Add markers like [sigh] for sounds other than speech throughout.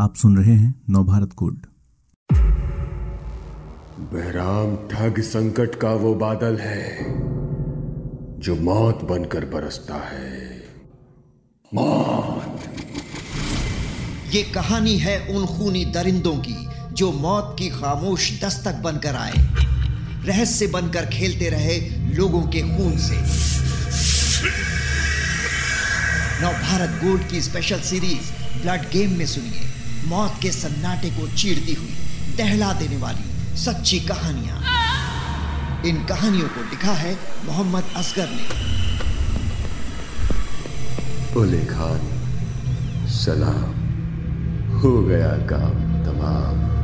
आप सुन रहे हैं नवभारत गोल्ड बहराम ठग संकट का वो बादल है जो मौत बनकर बरसता है। मौत। ये कहानी है उन खूनी दरिंदों की जो मौत की खामोश दस्तक बनकर आए। रहस्य बनकर खेलते रहे लोगों के खून से। नव भारत गोल्ड की स्पेशल सीरीज़ ब्लड गेम में सुनिए। मौत के सन्नाटे को चीरती हुई दहला देने वाली सच्ची कहानियाँ। इन कहानियों को लिखा है मोहम्मद असगर ने। ओले खान, सलाम। हो गया काम तमाम।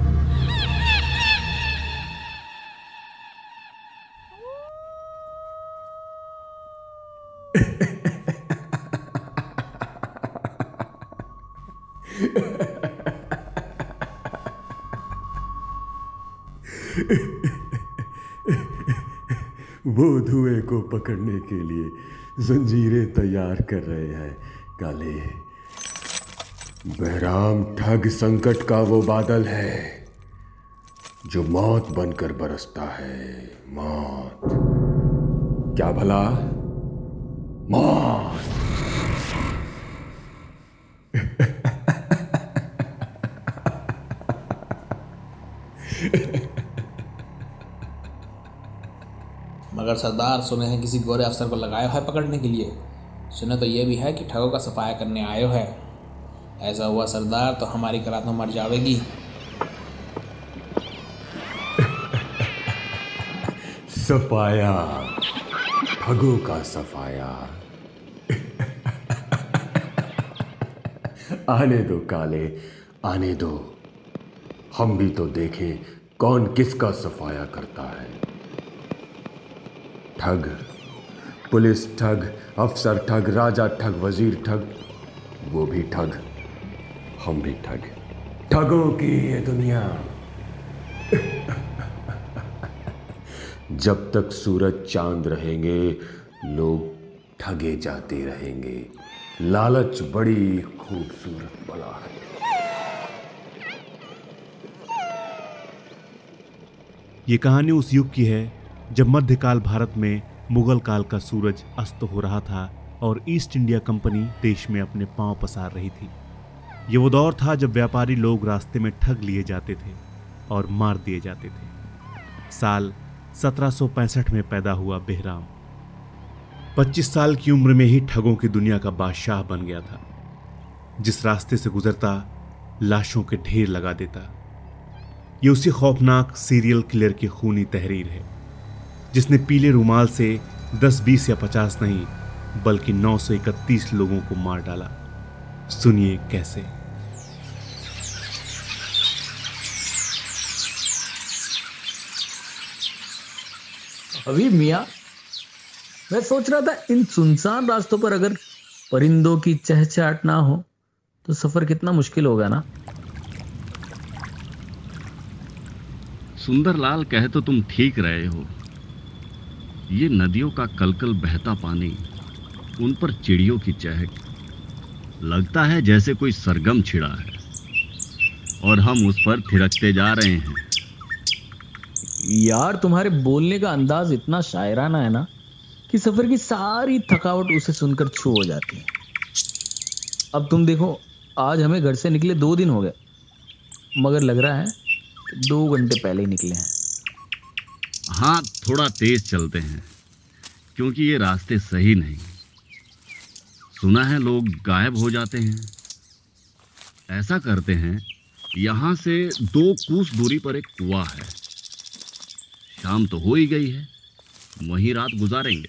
वो धुएँ को पकड़ने के लिए जंजीरें तैयार कर रहे हैं। काले, बहराम ठग संकट का वो बादल है, जो मौत बनकर बरसता है। मौत। क्या भला? मौत। [laughs] मगर सरदार सुने हैं किसी गोरे अफसर को लगाया है पकड़ने के लिए। सुने तो ये भी है कि ठगों का सफाया करने आयो है। ऐसा हुआ सरदार तो हमारी करा तो मर जावेगी। [laughs] सफाया। ठगों का सफाया। [laughs] आने दो काले, आने दो। हम भी तो देखें कौन किसका सफाया करता है। ठग, पुलिस ठग, अफसर ठग, राजा ठग, वज़ीर ठग, वो भी ठग, हम भी ठग। ठगों की ये दुनिया। जब तक सूरज चाँद रहेंगे, लोग ठगे जाते रहेंगे। लालच बड़ी खूबसूरत बला है। ये कहानी उस युग की है जब मध्यकाल भारत में मुगल काल का सूरज अस्त हो रहा था और ईस्ट इंडिया कंपनी देश में अपने पाँव पसार रही थी। ये वो दौर था जब व्यापारी लोग रास्ते में ठग लिए जाते थे और मार दिए जाते थे। साल 1765 में पैदा हुआ बेहराम। 25 साल की उम्र में ही ठगों की दुनिया का बादशाह बन गया था। जिस रास्ते से गुजरता, लाशों के ढेर लगा देता। ये उसी खौफनाक सीरियल किलर की खूनी तहरीर है। जिसने पीले रुमाल से 10 20 या 50 नहीं बल्कि 931 लोगों को मार डाला। सुनिए कैसे। अभी मिया मैं सोच रहा था इन सुनसान रास्तों पर अगर परिंदों की चहचहाट ना हो तो सफ़र कितना मुश्किल होगा ना? सुंदरलाल कहे तो तुम ठीक रहे हो। ये नदियों का कलकल बहता पानी, उन पर चिड़ियों की चहक। लगता है जैसे कोई सरगम छिड़ा है, और हम उस पर थिरकते जा रहे हैं। यार, तुम्हारे बोलने का अंदाज इतना शायराना है ना, कि सफ़र की सारी थकावट उसे सुनकर छू हो जाती है। अब तुम देखो, आज हमें घर से निकले दो दिन हो गए, मगर लग रहा है दो घंटे पहले ही निकले हैं। हाँ थोड़ा तेज चलते हैं, क्योंकि ये रास्ते सही नहीं। सुना है लोग गायब हो जाते हैं। ऐसा करते हैं, यहाँ से दो कूस दूरी पर एक कुआ है। शाम तो हो ही गई है, वहीं रात गुजारेंगे।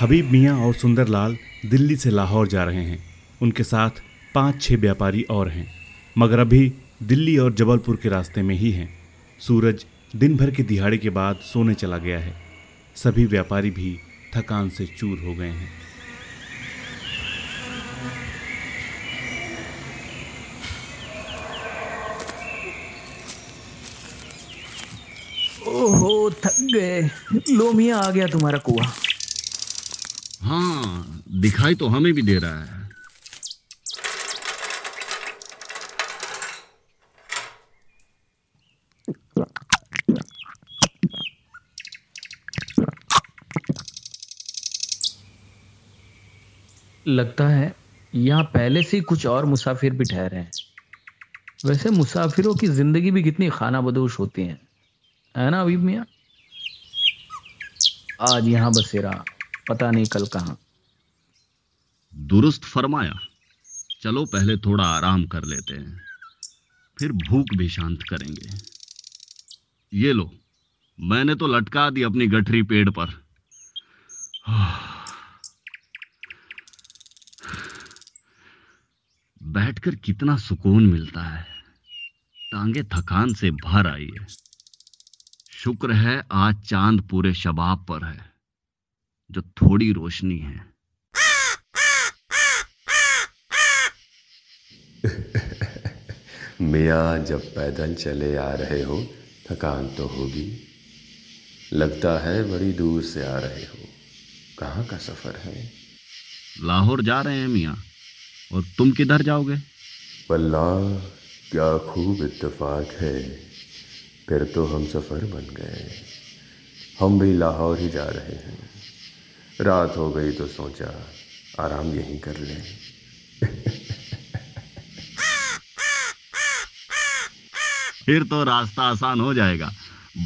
हबीब मियाँ और सुंदरलाल दिल्ली से लाहौर जा रहे हैं। उनके साथ पाँच छह व्यापारी और हैं, मगर अभी दिल्ली और जबलपुर के रास्ते में ही हैं। सूरज दिन भर के दिहाड़े के बाद सोने चला गया है। सभी व्यापारी भी थकान से चूर हो गए हैं। ओहो थक गए। लो मियाँ आ गया तुम्हारा कुआ। हाँ दिखाई तो हमें भी दे रहा है। लगता है, यहाँ पहले से कुछ और मुसाफिर भी ठहरे हैं। वैसे मुसाफिरों की ज़िंदगी भी कितनी खाना बदोश होती है। है ना अभी मियाँ? आज यहाँ बसेरा, पता नहीं कल कहाँ। दुरुस्त फरमाया, चलो पहले थोड़ा आराम कर लेते हैं, फिर भूख भी शांत करेंगे। ये लो, मैंने तो लटका दी अपनी गठरी पेड़ पर। बैठकर कितना सुकून मिलता है। टांगे थकान से भर आई है। शुक्र है आज चाँद पूरे शबाब पर है जो थोड़ी रोशनी है। [laughs] मियाँ जब पैदल चले आ रहे हो थकान तो होगी। लगता है बड़ी दूर से आ रहे हो। कहाँ का सफ़र है? लाहौर जा रहे हैं मियाँ। और तुम किधर जाओगे? वल्ला क्या खूब इत्तेफाक है। फिर तो हम सफ़र बन गए। हम भी लाहौर ही जा रहे हैं। रात हो गई तो सोचा आराम यहीं कर लें। फिर तो रास्ता आसान हो जाएगा।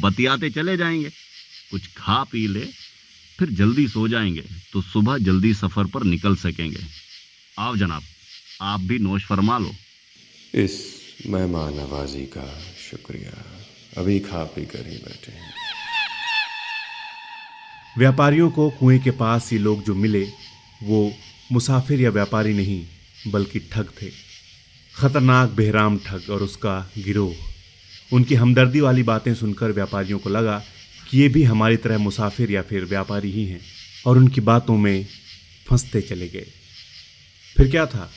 बतियाते चले जाएँगे। कुछ खा पी ले फिर जल्दी सो जाएँगे। तो सुबह जल्दी सफ़र पर निकल सकेंगे। आओ जनाब आप भी नोश फरमा लो। इस मेहमान नवाजी का शुक्रिया। अभी खा पी कर ही बैठे हैं। व्यापारियों को कुएँ के पास ये लोग जो मिले वो मुसाफिर या व्यापारी नहीं बल्कि ठग थे। खतरनाक बेहराम ठग और उसका गिरोह। उनकी हमदर्दी वाली बातें सुनकर व्यापारियों को लगा कि ये भी हमारी तरह मुसाफिर या फिर व्यापारी ही हैं और उनकी बातों में फंसते चले गए। फिर क्या था?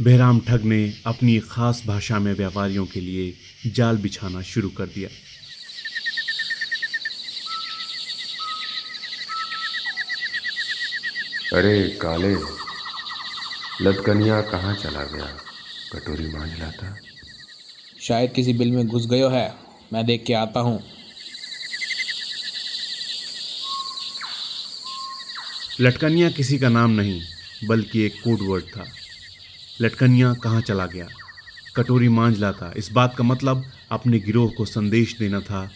बहराम ठग ने अपनी खास भाषा में व्यापारियों के लिए जाल बिछाना शुरू कर दिया। अरे काले लटकनिया कहाँ चला गया? कटोरी मांझ लाता शायद किसी बिल में घुस गयो है। मैं देख के आता हूँ। लटकनिया किसी का नाम नहीं बल्कि एक कोड वर्ड था। लटकनिया कहाँ चला गया? कटोरी मांझ लाता। इस बात का मतलब अपने गिरोह को संदेश देना था।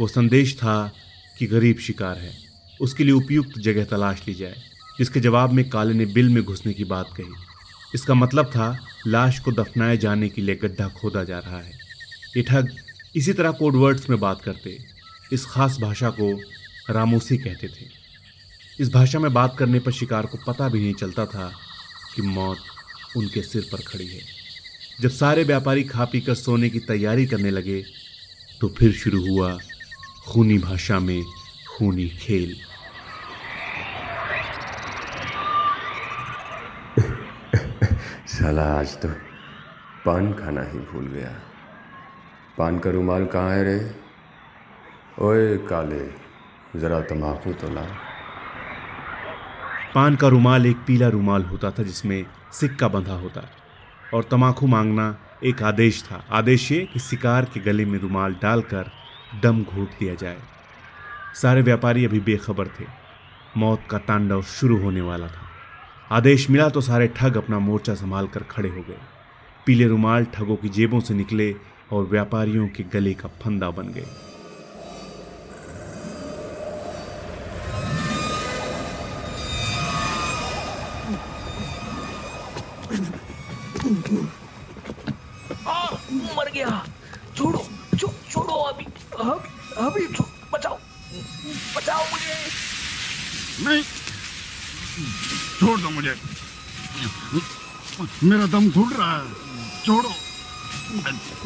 वो संदेश था कि गरीब शिकार है। उसके लिए उपयुक्त जगह तलाश ली जाए, जिसके जवाब में काले ने बिल में घुसने की बात कही। इसका मतलब था, लाश को दफनाए जाने के लिए गड्ढा खोदा जा रहा है। ये ठग इसी तरह कोडवर्ड्स में बात करते। इस खास भाषा को रामोसी कहते थे। इस भाषा में बात करने पर शिकार को पता भी नहीं चलता था कि मौत उनके सिर पर खड़ी है। जब सारे व्यापारी खा पी कर सोने की तैयारी करने लगे तो फिर शुरू हुआ खूनी भाषा में खूनी खेल। साला आज तो पान खाना ही भूल गया। पान का रुमाल कहाँ है रे? ओए काले, ज़रा तम्बाकू तो ला पान का रुमाल एक पीला रुमाल होता था जिसमें सिक्का बंधा होता और तमाकू मांगना एक आदेश था। आदेश ये कि शिकार के गले में रुमाल डालकर दम घोट दिया जाए। सारे व्यापारी अभी बेखबर थे। मौत का तांडव शुरू होने वाला था। आदेश मिला तो सारे ठग अपना मोर्चा संभाल कर खड़े हो गए। पीले रुमाल ठगों की जेबों से निकले और व्यापारियों के गले का फंदा बन गए। मर गया। छोड़ो छो, छोड़ो अभी। अभी अभी छो, बचाओ। बचाओ मुझे। नहीं छोड़ दो मुझे। मेरा दम घुट रहा है। छोड़ो।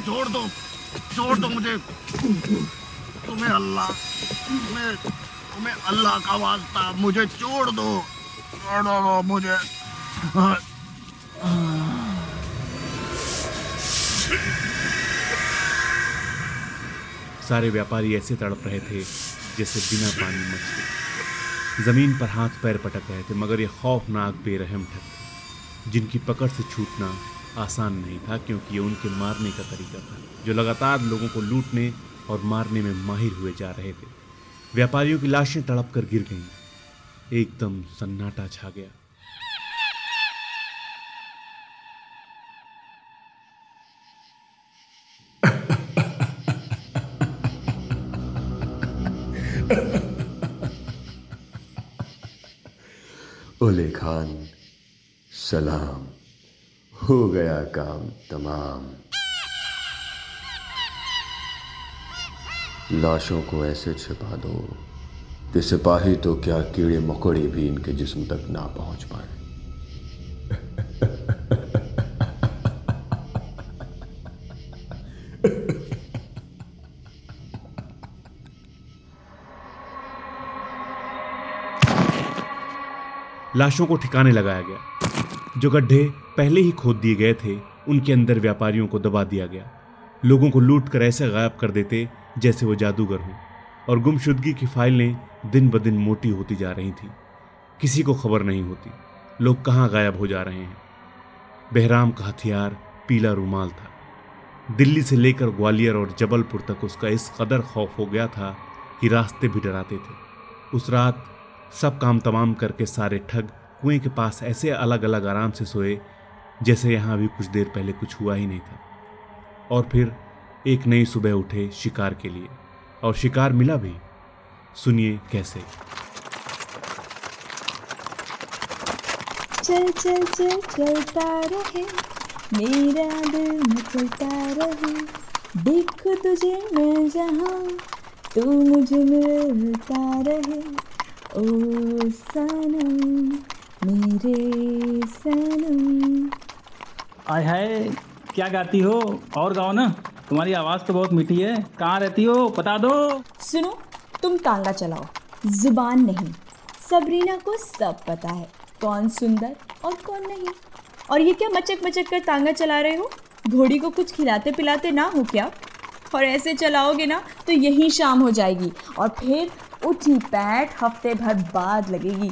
छोड़ दो। छोड़ दो मुझे। तुम्हें अल्लाह तुम्हें तुम्हें अल्लाह का वास्ता मुझे छोड़ दो। छोड़ मुझे। सारे व्यापारी ऐसे तड़प रहे थे जैसे बिना पानी मछली। ज़मीन पर हाथ पैर पटक रहे थे, मगर ये खौफनाक बेरहम ठग जिनकी पकड़ से छूटना आसान नहीं था, क्योंकि ये उनके मारने का तरीका था, जो लगातार लोगों को लूटने और मारने में माहिर हुए जा रहे थे। व्यापारियों की लाशें तड़प कर गिर गईं। एकदम सन्नाटा छा गया। [laughs] ओले खान, सलाम। हो गया काम तमाम। लाशों को ऐसे छिपा दो, कि सिपाही तो क्या कीड़े मकोड़े भी इनके जिस्म तक ना पहुँच पाए। लाशों को ठिकाने लगाया गया। जो गड्ढे पहले ही खोद दिए गए थे, उनके अंदर व्यापारियों को दबा दिया गया। लोगों को लूट कर ऐसे गायब कर देते जैसे वो जादूगर हों। और गुमशुदगी की फाइलें दिन ब दिन मोटी होती जा रही थी। किसी को खबर नहीं होती, लोग कहाँ गायब हो जा रहे हैं। बहराम का हथियार पीला रुमाल था। दिल्ली से लेकर ग्वालियर और जबलपुर तक उसका इस कदर खौफ हो गया था कि रास्ते भी डराते थे। उस रात सब काम तमाम करके सारे ठग कुएँ के पास ऐसे अलग अलग आराम से सोए, जैसे यहाँ भी कुछ देर पहले कुछ हुआ ही नहीं था। और फिर एक नई सुबह उठे शिकार के लिए, और शिकार मिला भी। सुनिए कैसे। चल चल चल, चलता रहे, मेरा दिल मचलता रहे। देखो तुझे मैं जहाँ, तू मुझे मिलता रहे। ओ सनम मेरे सनम। आय हाय क्या गाती हो? और गाओ ना तुम्हारी आवाज़ तो बहुत मीठी है। कहाँ रहती हो? बता दो। सुनो तुम तांगा चलाओ। ज़ुबान नहीं सबरीना को सब पता है। कौन सुंदर और कौन नहीं। और ये क्या मचक मचक कर तांगा चला रहे हो? घोड़ी को कुछ खिलाते पिलाते ना हो क्या? और ऐसे चलाओगे ना तो यही शाम हो जाएगी। और फिर उठी पैठ हफ़्ते भर बाद लगेगी।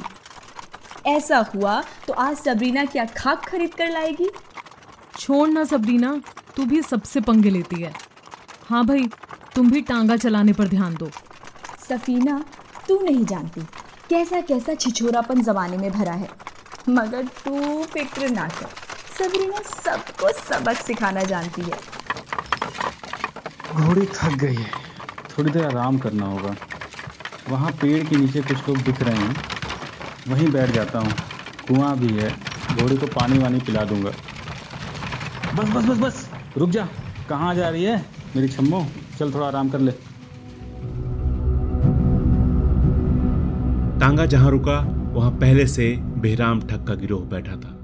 ऐसा हुआ तो आज सबरीना क्या खाक खरीद कर लाएगी? छोड़ ना सबरीना तू भी सबसे पंगे लेती है। हाँ भाई तुम भी टांगा चलाने पर ध्यान दो। सफीना तू नहीं जानती कैसा कैसा छिछोरापन जमाने में भरा है। मगर तू फ़िक्र ना कर सबरीना सबको सबक सिखाना जानती है। घोड़ी थक गई है। थोड़ी देर आराम करना होगा। वहाँ पेड़ के नीचे कुछ लोग दिख रहे हैं। वहीं बैठ जाता हूँ। कुआँ भी है। घोड़े को पानी वानी पिला दूँगा। बस बस बस बस। रुक जा। कहाँ जा रही है? मेरी छम्मो, चल थोड़ा आराम कर ले। टांगा जहाँ रुका, वहाँ पहले से बेहराम ठग का गिरोह बैठा था।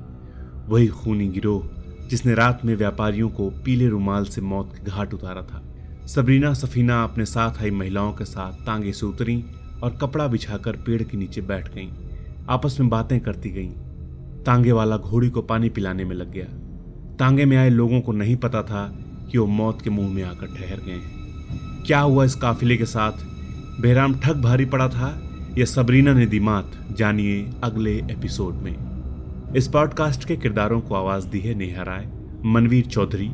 वही खूनी गिरोह, जिसने रात में व्यापारियों को पीले रुमाल से मौत के घाट उतारा था। सबरीना सफीना अपने साथ आई महिलाओं के साथ तांगे से उतरी और कपड़ा बिछाकर पेड़ के नीचे बैठ गईं। आपस में बातें करती गईं। तांगे वाला घोड़ी को पानी पिलाने में लग गया। तांगे में आए लोगों को नहीं पता था कि वो मौत के मुँह में आकर ठहर गए हैं। क्या हुआ इस काफिले के साथ? बेहराम ठग भारी पड़ा था या सबरीना ने दी मात? जानिए अगले एपिसोड में। इस पॉडकास्ट के किरदारों को आवाज़ दी है नेहा राय, मनवीर चौधरी,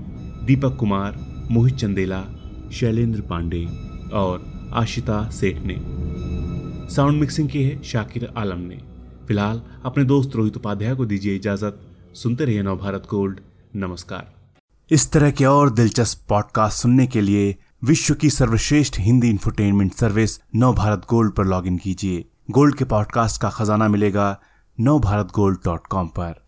दीपक कुमार, मोहित चंदेला शैलेंद्र पांडे और आशिता सेठ ने। साउंड मिक्सिंग की है शाकिर आलम ने। फ़िलहाल अपने दोस्त रोहित उपाध्याय को दीजिए इजाज़त। सुनते रहिए नव भारत गोल्ड। नमस्कार। इस तरह के और दिलचस्प पॉडकास्ट सुनने के लिए विश्व की सर्वश्रेष्ठ Hindi infotainment service Nav Bharat Gold पर लॉगिन कीजिए। गोल्ड के पॉडकास्ट का खजाना मिलेगा नव भारत गोल्ड डॉट कॉम पर।